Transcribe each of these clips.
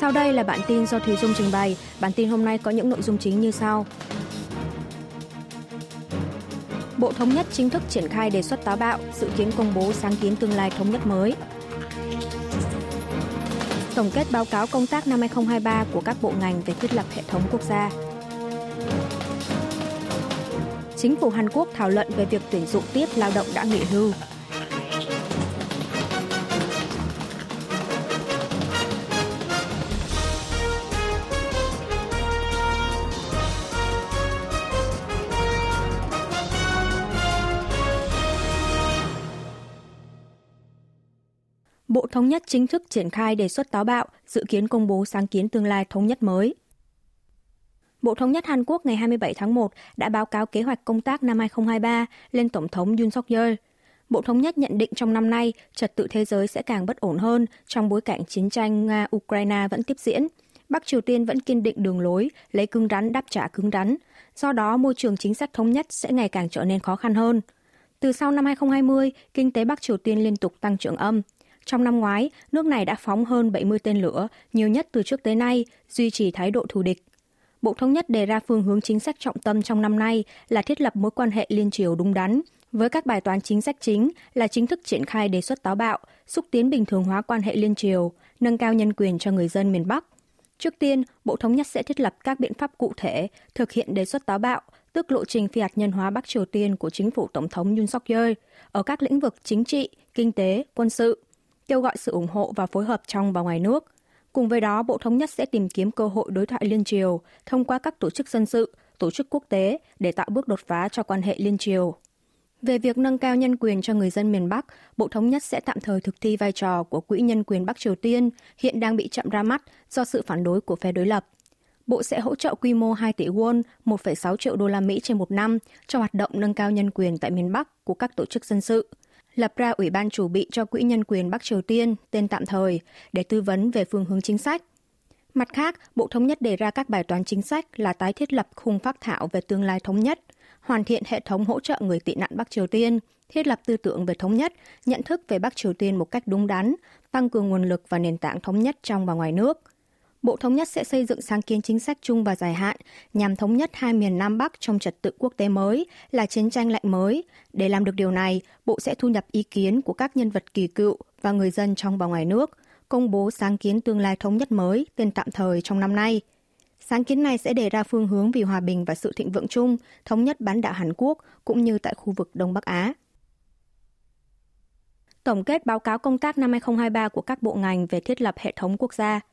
Sau đây là bản tin do Thùy Dung trình bày. Bản tin hôm nay có những nội dung chính như sau. Bộ Thống nhất chính thức triển khai đề xuất táo bạo, dự kiến công bố sáng kiến tương lai thống nhất mới. Tổng kết báo cáo công tác năm 2023 của các bộ ngành về thiết lập hệ thống quốc gia. Chính phủ Hàn Quốc thảo luận về việc tuyển dụng tiếp lao động đã nghỉ hưu. Thống nhất chính thức triển khai đề xuất táo bạo, dự kiến công bố sáng kiến tương lai thống nhất mới. Bộ Thống nhất Hàn Quốc ngày 27 tháng 1 đã báo cáo kế hoạch công tác năm 2023 lên Tổng thống Yoon suk yeol Bộ Thống nhất nhận định trong năm nay, trật tự thế giới sẽ càng bất ổn hơn trong bối cảnh chiến tranh Nga-Ukraine vẫn tiếp diễn. Bắc Triều Tiên vẫn kiên định đường lối, lấy cứng rắn đáp trả cứng rắn. Do đó, môi trường chính sách thống nhất sẽ ngày càng trở nên khó khăn hơn. Từ sau năm 2020, kinh tế Bắc Triều Tiên liên tục tăng trưởng âm. Trong năm ngoái, nước này đã phóng hơn 70 tên lửa, nhiều nhất từ trước tới nay, duy trì thái độ thù địch. Bộ Thống nhất đề ra phương hướng chính sách trọng tâm trong năm nay là thiết lập mối quan hệ liên triều đúng đắn, với các bài toán chính sách chính là chính thức triển khai đề xuất táo bạo, xúc tiến bình thường hóa quan hệ liên triều, nâng cao nhân quyền cho người dân miền Bắc. Trước tiên, Bộ Thống nhất sẽ thiết lập các biện pháp cụ thể thực hiện đề xuất táo bạo, tức lộ trình phi hạt nhân hóa Bắc Triều Tiên của chính phủ Tổng thống Yoon suk yeol ở các lĩnh vực chính trị, kinh tế, quân sự, kêu gọi sự ủng hộ và phối hợp trong và ngoài nước – Cùng với đó, Bộ Thống nhất sẽ tìm kiếm cơ hội đối thoại liên triều thông qua các tổ chức dân sự, tổ chức quốc tế để tạo bước đột phá cho quan hệ liên triều. Về việc nâng cao nhân quyền cho người dân miền Bắc, Bộ Thống nhất sẽ tạm thời thực thi vai trò của Quỹ Nhân quyền Bắc Triều Tiên, hiện đang bị chậm ra mắt do sự phản đối của phe đối lập. Bộ sẽ hỗ trợ quy mô 2 tỷ won, 1,6 triệu đô la Mỹ trên một năm cho hoạt động nâng cao nhân quyền tại miền Bắc của các tổ chức dân sự – lập ra Ủy ban chủ bị cho Quỹ Nhân quyền Bắc Triều Tiên, tên tạm thời, để tư vấn về phương hướng chính sách. Mặt khác, Bộ Thống nhất đề ra các bài toán chính sách là tái thiết lập khung phác thảo về tương lai thống nhất, hoàn thiện hệ thống hỗ trợ người tị nạn Bắc Triều Tiên, thiết lập tư tưởng về thống nhất, nhận thức về Bắc Triều Tiên một cách đúng đắn, tăng cường nguồn lực và nền tảng thống nhất trong và ngoài nước, Bộ Thống nhất sẽ xây dựng sáng kiến chính sách chung và dài hạn nhằm thống nhất hai miền Nam Bắc trong trật tự quốc tế mới là chiến tranh lạnh mới. Để làm được điều này, Bộ sẽ thu nhập ý kiến của các nhân vật kỳ cựu và người dân trong và ngoài nước, công bố sáng kiến tương lai thống nhất mới tên tạm thời trong năm nay. Sáng kiến này sẽ đề ra phương hướng vì hòa bình và sự thịnh vượng chung, thống nhất bán đảo Hàn Quốc cũng như tại khu vực Đông Bắc Á. Tổng kết báo cáo công tác năm 2023 của các bộ ngành về thiết lập hệ thống quốc gia –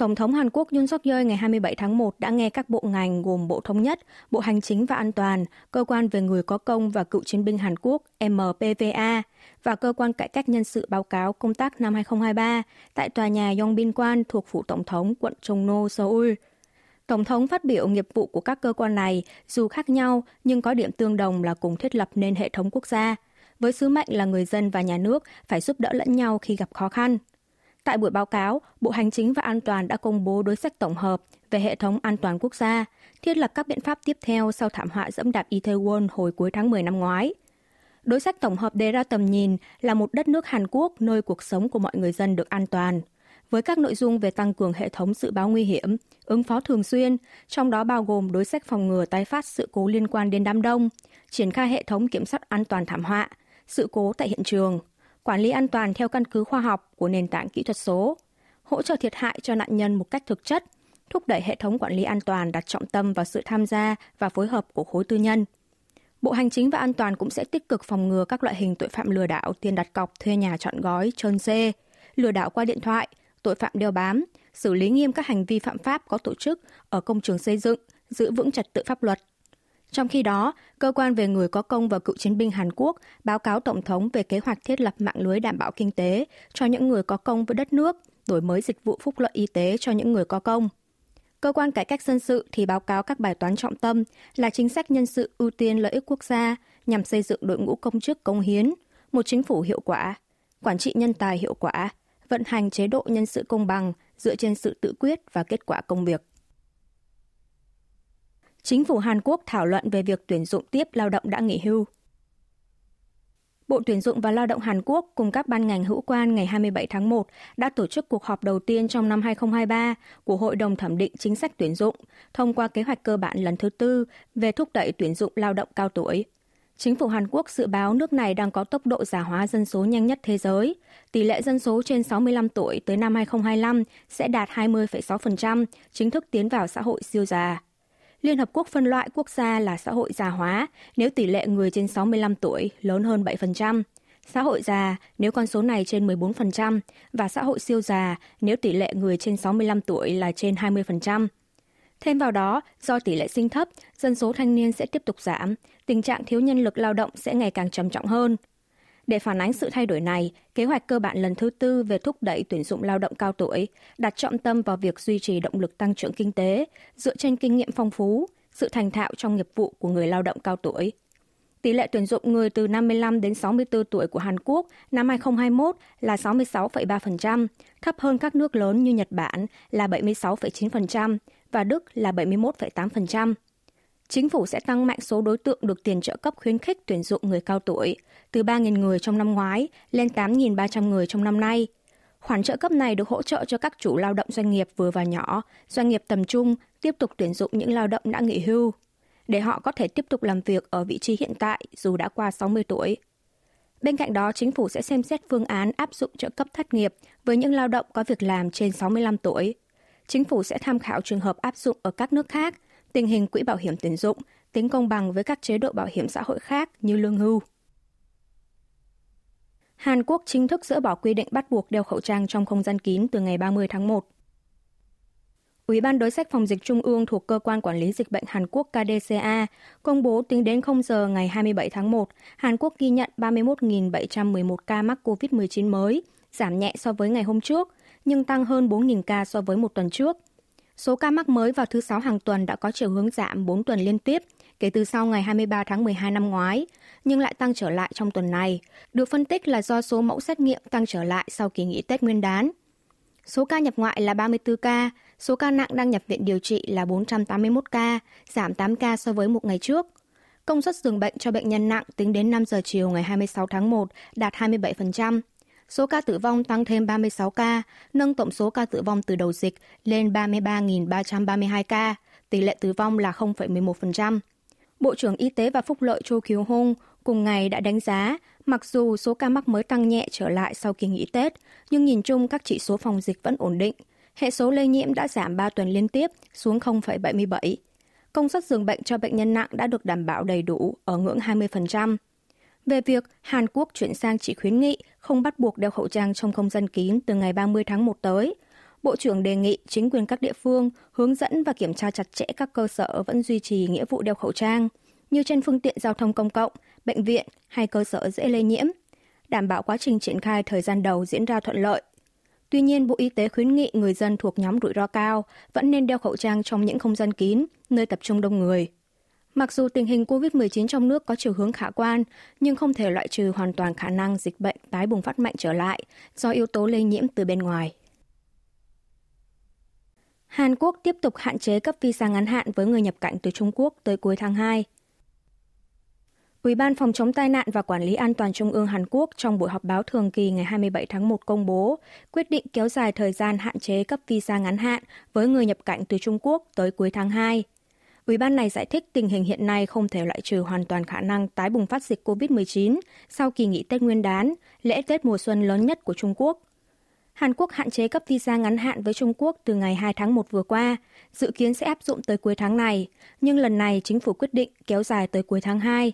Tổng thống Hàn Quốc Yoon suk yeol ngày 27 tháng 1 đã nghe các bộ ngành gồm Bộ Thống nhất, Bộ Hành chính và An toàn, Cơ quan về người có công và cựu chiến binh Hàn Quốc MPVA và Cơ quan Cải cách Nhân sự báo cáo công tác năm 2023 tại tòa nhà Yongbin Quan thuộc Phủ Tổng thống quận Chungno, Seoul. Tổng thống phát biểu nghiệp vụ của các cơ quan này dù khác nhau nhưng có điểm tương đồng là cùng thiết lập nên hệ thống quốc gia, với sứ mệnh là người dân và nhà nước phải giúp đỡ lẫn nhau khi gặp khó khăn – Tại buổi báo cáo, Bộ Hành chính và An toàn đã công bố đối sách tổng hợp về hệ thống an toàn quốc gia, thiết lập các biện pháp tiếp theo sau thảm họa dẫm đạp Itaewon hồi cuối tháng 10 năm ngoái. Đối sách tổng hợp đề ra tầm nhìn là một đất nước Hàn Quốc nơi cuộc sống của mọi người dân được an toàn, với các nội dung về tăng cường hệ thống dự báo nguy hiểm, ứng phó thường xuyên, trong đó bao gồm đối sách phòng ngừa tái phát sự cố liên quan đến đám đông, triển khai hệ thống kiểm soát an toàn thảm họa, sự cố tại hiện trường, quản lý an toàn theo căn cứ khoa học của nền tảng kỹ thuật số, hỗ trợ thiệt hại cho nạn nhân một cách thực chất, thúc đẩy hệ thống quản lý an toàn đặt trọng tâm vào sự tham gia và phối hợp của khối tư nhân. Bộ Hành chính và An toàn cũng sẽ tích cực phòng ngừa các loại hình tội phạm lừa đảo, tiền đặt cọc, thuê nhà chọn gói, trơn dê, lừa đảo qua điện thoại, tội phạm đeo bám, xử lý nghiêm các hành vi phạm pháp có tổ chức ở công trường xây dựng, giữ vững trật tự pháp luật, trong khi đó, cơ quan về người có công và cựu chiến binh Hàn Quốc báo cáo Tổng thống về kế hoạch thiết lập mạng lưới đảm bảo kinh tế cho những người có công với đất nước, đổi mới dịch vụ phúc lợi y tế cho những người có công. Cơ quan cải cách dân sự thì báo cáo các bài toán trọng tâm là chính sách nhân sự ưu tiên lợi ích quốc gia nhằm xây dựng đội ngũ công chức công hiến, một chính phủ hiệu quả, quản trị nhân tài hiệu quả, vận hành chế độ nhân sự công bằng dựa trên sự tự quyết và kết quả công việc. Chính phủ Hàn Quốc thảo luận về việc tuyển dụng tiếp lao động đã nghỉ hưu. Bộ Tuyển dụng và Lao động Hàn Quốc cùng các ban ngành hữu quan ngày 27 tháng 1 đã tổ chức cuộc họp đầu tiên trong năm 2023 của Hội đồng thẩm định chính sách tuyển dụng, thông qua kế hoạch cơ bản lần thứ tư về thúc đẩy tuyển dụng lao động cao tuổi. Chính phủ Hàn Quốc dự báo nước này đang có tốc độ già hóa dân số nhanh nhất thế giới. Tỷ lệ dân số trên 65 tuổi tới năm 2025 sẽ đạt 20,6%, chính thức tiến vào xã hội siêu già. Liên Hợp Quốc phân loại quốc gia là xã hội già hóa nếu tỷ lệ người trên 65 tuổi lớn hơn 7%, xã hội già nếu con số này trên 14% và xã hội siêu già nếu tỷ lệ người trên 65 tuổi là trên 20%. Thêm vào đó, do tỷ lệ sinh thấp, dân số thanh niên sẽ tiếp tục giảm, tình trạng thiếu nhân lực lao động sẽ ngày càng trầm trọng hơn. Để phản ánh sự thay đổi này, kế hoạch cơ bản lần thứ tư về thúc đẩy tuyển dụng lao động cao tuổi đặt trọng tâm vào việc duy trì động lực tăng trưởng kinh tế dựa trên kinh nghiệm phong phú, sự thành thạo trong nghiệp vụ của người lao động cao tuổi. Tỷ lệ tuyển dụng người từ 55 đến 64 tuổi của Hàn Quốc năm 2021 là 66,3%, thấp hơn các nước lớn như Nhật Bản là 76,9% và Đức là 71,8%. Chính phủ sẽ tăng mạnh số đối tượng được tiền trợ cấp khuyến khích tuyển dụng người cao tuổi, từ 3.000 người trong năm ngoái lên 8.300 người trong năm nay. Khoản trợ cấp này được hỗ trợ cho các chủ lao động doanh nghiệp vừa và nhỏ, doanh nghiệp tầm trung tiếp tục tuyển dụng những lao động đã nghỉ hưu, để họ có thể tiếp tục làm việc ở vị trí hiện tại dù đã qua 60 tuổi. Bên cạnh đó, chính phủ sẽ xem xét phương án áp dụng trợ cấp thất nghiệp với những lao động có việc làm trên 65 tuổi. Chính phủ sẽ tham khảo trường hợp áp dụng ở các nước khác – tình hình quỹ bảo hiểm tuyển dụng, tính công bằng với các chế độ bảo hiểm xã hội khác như lương hưu. Hàn Quốc chính thức dỡ bỏ quy định bắt buộc đeo khẩu trang trong không gian kín từ ngày 30 tháng 1. Ủy ban đối sách phòng dịch trung ương thuộc Cơ quan Quản lý Dịch bệnh Hàn Quốc KDCA công bố tính đến 0 giờ ngày 27 tháng 1, Hàn Quốc ghi nhận 31.711 ca mắc COVID-19 mới, giảm nhẹ so với ngày hôm trước, nhưng tăng hơn 4.000 ca so với một tuần trước – Số ca mắc mới vào thứ Sáu hàng tuần đã có chiều hướng giảm 4 tuần liên tiếp kể từ sau ngày 23 tháng 12 năm ngoái, nhưng lại tăng trở lại trong tuần này. Được phân tích là do số mẫu xét nghiệm tăng trở lại sau kỳ nghỉ Tết Nguyên đán. Số ca nhập ngoại là 34 ca, số ca nặng đang nhập viện điều trị là 481 ca, giảm 8 ca so với một ngày trước. Công suất giường bệnh cho bệnh nhân nặng tính đến 5 giờ chiều ngày 26 tháng 1 đạt 27%, Số ca tử vong tăng thêm 36 ca, nâng tổng số ca tử vong từ đầu dịch lên 33.332 ca, tỷ lệ tử vong là 0,11%. Bộ trưởng Y tế và Phúc lợi Châu Kiều Hung cùng ngày đã đánh giá, mặc dù số ca mắc mới tăng nhẹ trở lại sau kỳ nghỉ Tết, nhưng nhìn chung các chỉ số phòng dịch vẫn ổn định. Hệ số lây nhiễm đã giảm 3 tuần liên tiếp xuống 0,77. Công suất giường bệnh cho bệnh nhân nặng đã được đảm bảo đầy đủ ở ngưỡng 20%. Về việc Hàn Quốc chuyển sang chỉ khuyến nghị không bắt buộc đeo khẩu trang trong không gian kín từ ngày 30 tháng 1 tới, Bộ trưởng đề nghị chính quyền các địa phương hướng dẫn và kiểm tra chặt chẽ các cơ sở vẫn duy trì nghĩa vụ đeo khẩu trang, như trên phương tiện giao thông công cộng, bệnh viện hay cơ sở dễ lây nhiễm, đảm bảo quá trình triển khai thời gian đầu diễn ra thuận lợi. Tuy nhiên, Bộ Y tế khuyến nghị người dân thuộc nhóm rủi ro cao vẫn nên đeo khẩu trang trong những không gian kín, nơi tập trung đông người – Mặc dù tình hình COVID-19 trong nước có chiều hướng khả quan, nhưng không thể loại trừ hoàn toàn khả năng dịch bệnh tái bùng phát mạnh trở lại do yếu tố lây nhiễm từ bên ngoài. Hàn Quốc tiếp tục hạn chế cấp visa ngắn hạn với người nhập cảnh từ Trung Quốc tới cuối tháng 2. Ủy ban phòng chống tai nạn và quản lý an toàn Trung ương Hàn Quốc trong buổi họp báo thường kỳ ngày 27 tháng 1 công bố quyết định kéo dài thời gian hạn chế cấp visa ngắn hạn với người nhập cảnh từ Trung Quốc tới cuối tháng 2. Ủy ban này giải thích tình hình hiện nay không thể loại trừ hoàn toàn khả năng tái bùng phát dịch COVID-19 sau kỳ nghỉ Tết Nguyên đán, lễ Tết mùa xuân lớn nhất của Trung Quốc. Hàn Quốc hạn chế cấp visa ngắn hạn với Trung Quốc từ ngày 2 tháng 1 vừa qua, dự kiến sẽ áp dụng tới cuối tháng này, nhưng lần này chính phủ quyết định kéo dài tới cuối tháng 2.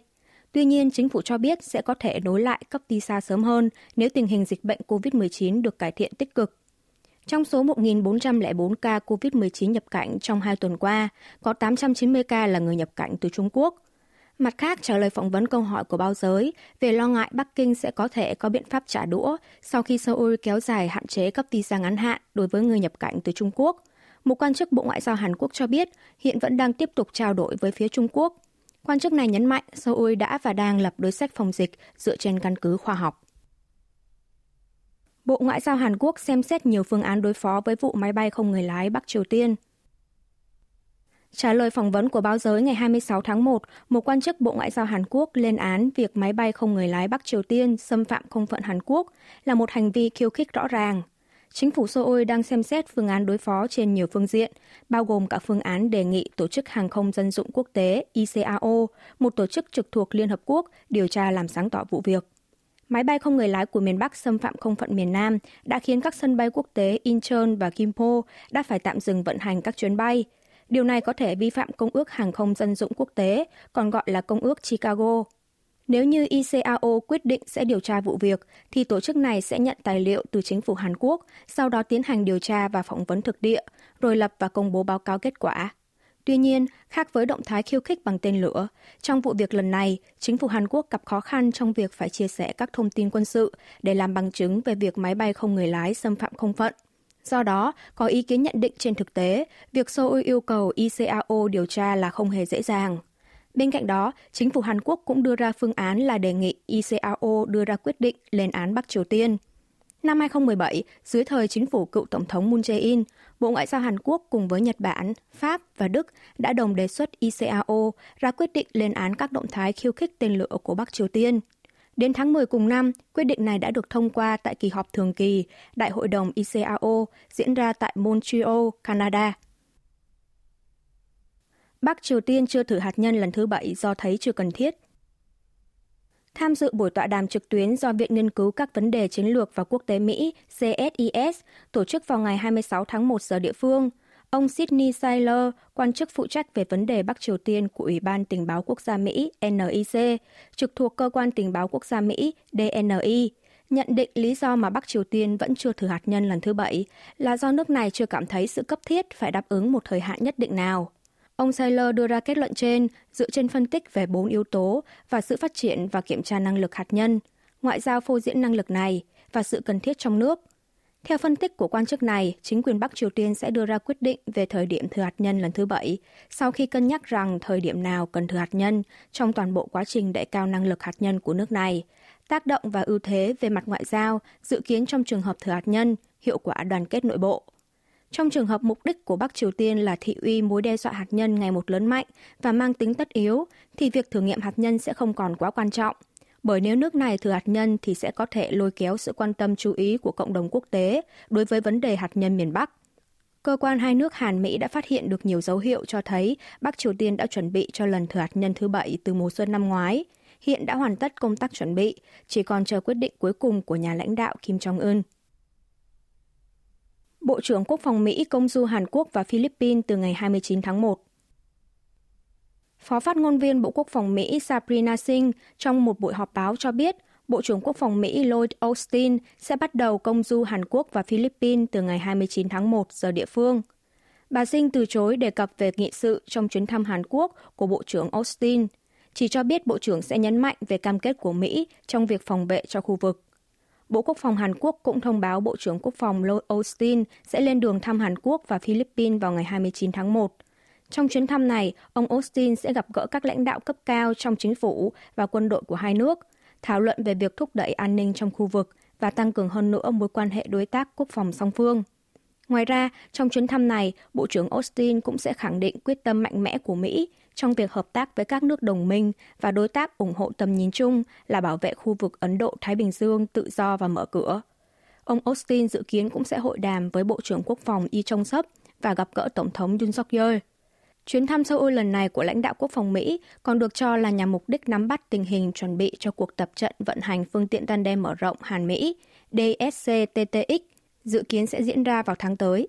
Tuy nhiên, chính phủ cho biết sẽ có thể nối lại cấp visa sớm hơn nếu tình hình dịch bệnh COVID-19 được cải thiện tích cực. Trong số 1.404 ca COVID-19 nhập cảnh trong hai tuần qua, có 890 ca là người nhập cảnh từ Trung Quốc. Mặt khác, trả lời phỏng vấn câu hỏi của báo giới về lo ngại Bắc Kinh sẽ có thể có biện pháp trả đũa sau khi Seoul kéo dài hạn chế cấp visa ngắn hạn đối với người nhập cảnh từ Trung Quốc. Một quan chức Bộ Ngoại giao Hàn Quốc cho biết hiện vẫn đang tiếp tục trao đổi với phía Trung Quốc. Quan chức này nhấn mạnh Seoul đã và đang lập đối sách phòng dịch dựa trên căn cứ khoa học. Bộ Ngoại giao Hàn Quốc xem xét nhiều phương án đối phó với vụ máy bay không người lái Bắc Triều Tiên. Trả lời phỏng vấn của báo giới ngày 26 tháng 1, một quan chức Bộ Ngoại giao Hàn Quốc lên án việc máy bay không người lái Bắc Triều Tiên xâm phạm không phận Hàn Quốc là một hành vi khiêu khích rõ ràng. Chính phủ Seoul đang xem xét phương án đối phó trên nhiều phương diện, bao gồm cả phương án đề nghị Tổ chức Hàng không Dân dụng Quốc tế ICAO, một tổ chức trực thuộc Liên Hợp Quốc, điều tra làm sáng tỏ vụ việc. Máy bay không người lái của miền Bắc xâm phạm không phận miền Nam đã khiến các sân bay quốc tế Incheon và Gimpo đã phải tạm dừng vận hành các chuyến bay. Điều này có thể vi phạm Công ước Hàng không Dân dụng Quốc tế, còn gọi là Công ước Chicago. Nếu như ICAO quyết định sẽ điều tra vụ việc, thì tổ chức này sẽ nhận tài liệu từ chính phủ Hàn Quốc, sau đó tiến hành điều tra và phỏng vấn thực địa, rồi lập và công bố báo cáo kết quả. Tuy nhiên, khác với động thái khiêu khích bằng tên lửa, trong vụ việc lần này, chính phủ Hàn Quốc gặp khó khăn trong việc phải chia sẻ các thông tin quân sự để làm bằng chứng về việc máy bay không người lái xâm phạm không phận. Do đó, có ý kiến nhận định trên thực tế, việc Seoul yêu cầu ICAO điều tra là không hề dễ dàng. Bên cạnh đó, chính phủ Hàn Quốc cũng đưa ra phương án là đề nghị ICAO đưa ra quyết định lên án Bắc Triều Tiên. Năm 2017, dưới thời chính phủ cựu Tổng thống Moon Jae-in, Bộ Ngoại giao Hàn Quốc cùng với Nhật Bản, Pháp và Đức đã đồng đề xuất ICAO ra quyết định lên án các động thái khiêu khích tên lửa của Bắc Triều Tiên. Đến tháng 10 cùng năm, quyết định này đã được thông qua tại kỳ họp thường kỳ Đại hội đồng ICAO diễn ra tại Montreal, Canada. Bắc Triều Tiên chưa thử hạt nhân lần thứ bảy do thấy chưa cần thiết. Tham dự buổi tọa đàm trực tuyến do Viện Nghiên cứu các vấn đề chiến lược và quốc tế Mỹ CSIS tổ chức vào ngày 26 tháng 1 giờ địa phương, ông Sidney Seiler, quan chức phụ trách về vấn đề Bắc Triều Tiên của Ủy ban Tình báo Quốc gia Mỹ NIC, trực thuộc Cơ quan Tình báo Quốc gia Mỹ DNI, nhận định lý do mà Bắc Triều Tiên vẫn chưa thử hạt nhân lần thứ bảy là do nước này chưa cảm thấy sự cấp thiết phải đáp ứng một thời hạn nhất định nào. Ông Saylor đưa ra kết luận trên dựa trên phân tích về bốn yếu tố và sự phát triển và kiểm tra năng lực hạt nhân, ngoại giao phô diễn năng lực này và sự cần thiết trong nước. Theo phân tích của quan chức này, chính quyền Bắc Triều Tiên sẽ đưa ra quyết định về thời điểm thử hạt nhân lần thứ bảy, sau khi cân nhắc rằng thời điểm nào cần thử hạt nhân trong toàn bộ quá trình đẩy cao năng lực hạt nhân của nước này, tác động và ưu thế về mặt ngoại giao dự kiến trong trường hợp thử hạt nhân, hiệu quả đoàn kết nội bộ. Trong trường hợp mục đích của Bắc Triều Tiên là thị uy mối đe dọa hạt nhân ngày một lớn mạnh và mang tính tất yếu, thì việc thử nghiệm hạt nhân sẽ không còn quá quan trọng. Bởi nếu nước này thử hạt nhân thì sẽ có thể lôi kéo sự quan tâm chú ý của cộng đồng quốc tế đối với vấn đề hạt nhân miền Bắc. Cơ quan hai nước Hàn Mỹ đã phát hiện được nhiều dấu hiệu cho thấy Bắc Triều Tiên đã chuẩn bị cho lần thử hạt nhân thứ bảy từ mùa xuân năm ngoái. Hiện đã hoàn tất công tác chuẩn bị, chỉ còn chờ quyết định cuối cùng của nhà lãnh đạo Kim Jong-un. Bộ trưởng Quốc phòng Mỹ công du Hàn Quốc và Philippines từ ngày 29 tháng 1. Phó phát ngôn viên Bộ Quốc phòng Mỹ Sabrina Singh trong một buổi họp báo cho biết Bộ trưởng Quốc phòng Mỹ Lloyd Austin sẽ bắt đầu công du Hàn Quốc và Philippines từ ngày 29 tháng 1 giờ địa phương. Bà Singh từ chối đề cập về nghị sự trong chuyến thăm Hàn Quốc của Bộ trưởng Austin, chỉ cho biết Bộ trưởng sẽ nhấn mạnh về cam kết của Mỹ trong việc phòng vệ cho khu vực. Bộ Quốc phòng Hàn Quốc cũng thông báo Bộ trưởng Quốc phòng Lloyd Austin sẽ lên đường thăm Hàn Quốc và Philippines vào ngày 29 tháng 1. Trong chuyến thăm này, ông Austin sẽ gặp gỡ các lãnh đạo cấp cao trong chính phủ và quân đội của hai nước, thảo luận về việc thúc đẩy an ninh trong khu vực và tăng cường hơn nữa mối quan hệ đối tác quốc phòng song phương. Ngoài ra, trong chuyến thăm này, Bộ trưởng Austin cũng sẽ khẳng định quyết tâm mạnh mẽ của Mỹ trong việc hợp tác với các nước đồng minh và đối tác ủng hộ tầm nhìn chung là bảo vệ khu vực Ấn Độ-Thái Bình Dương tự do và mở cửa. Ông Austin dự kiến cũng sẽ hội đàm với Bộ trưởng Quốc phòng Y Trong Sấp và gặp gỡ Tổng thống Yoon suk yeol Chuyến thăm Seoul lần này của lãnh đạo quốc phòng Mỹ còn được cho là nhằm mục đích nắm bắt tình hình chuẩn bị cho cuộc tập trận vận hành phương tiện tan đe mở rộng Hàn Mỹ DSC-TTX dự kiến sẽ diễn ra vào tháng tới.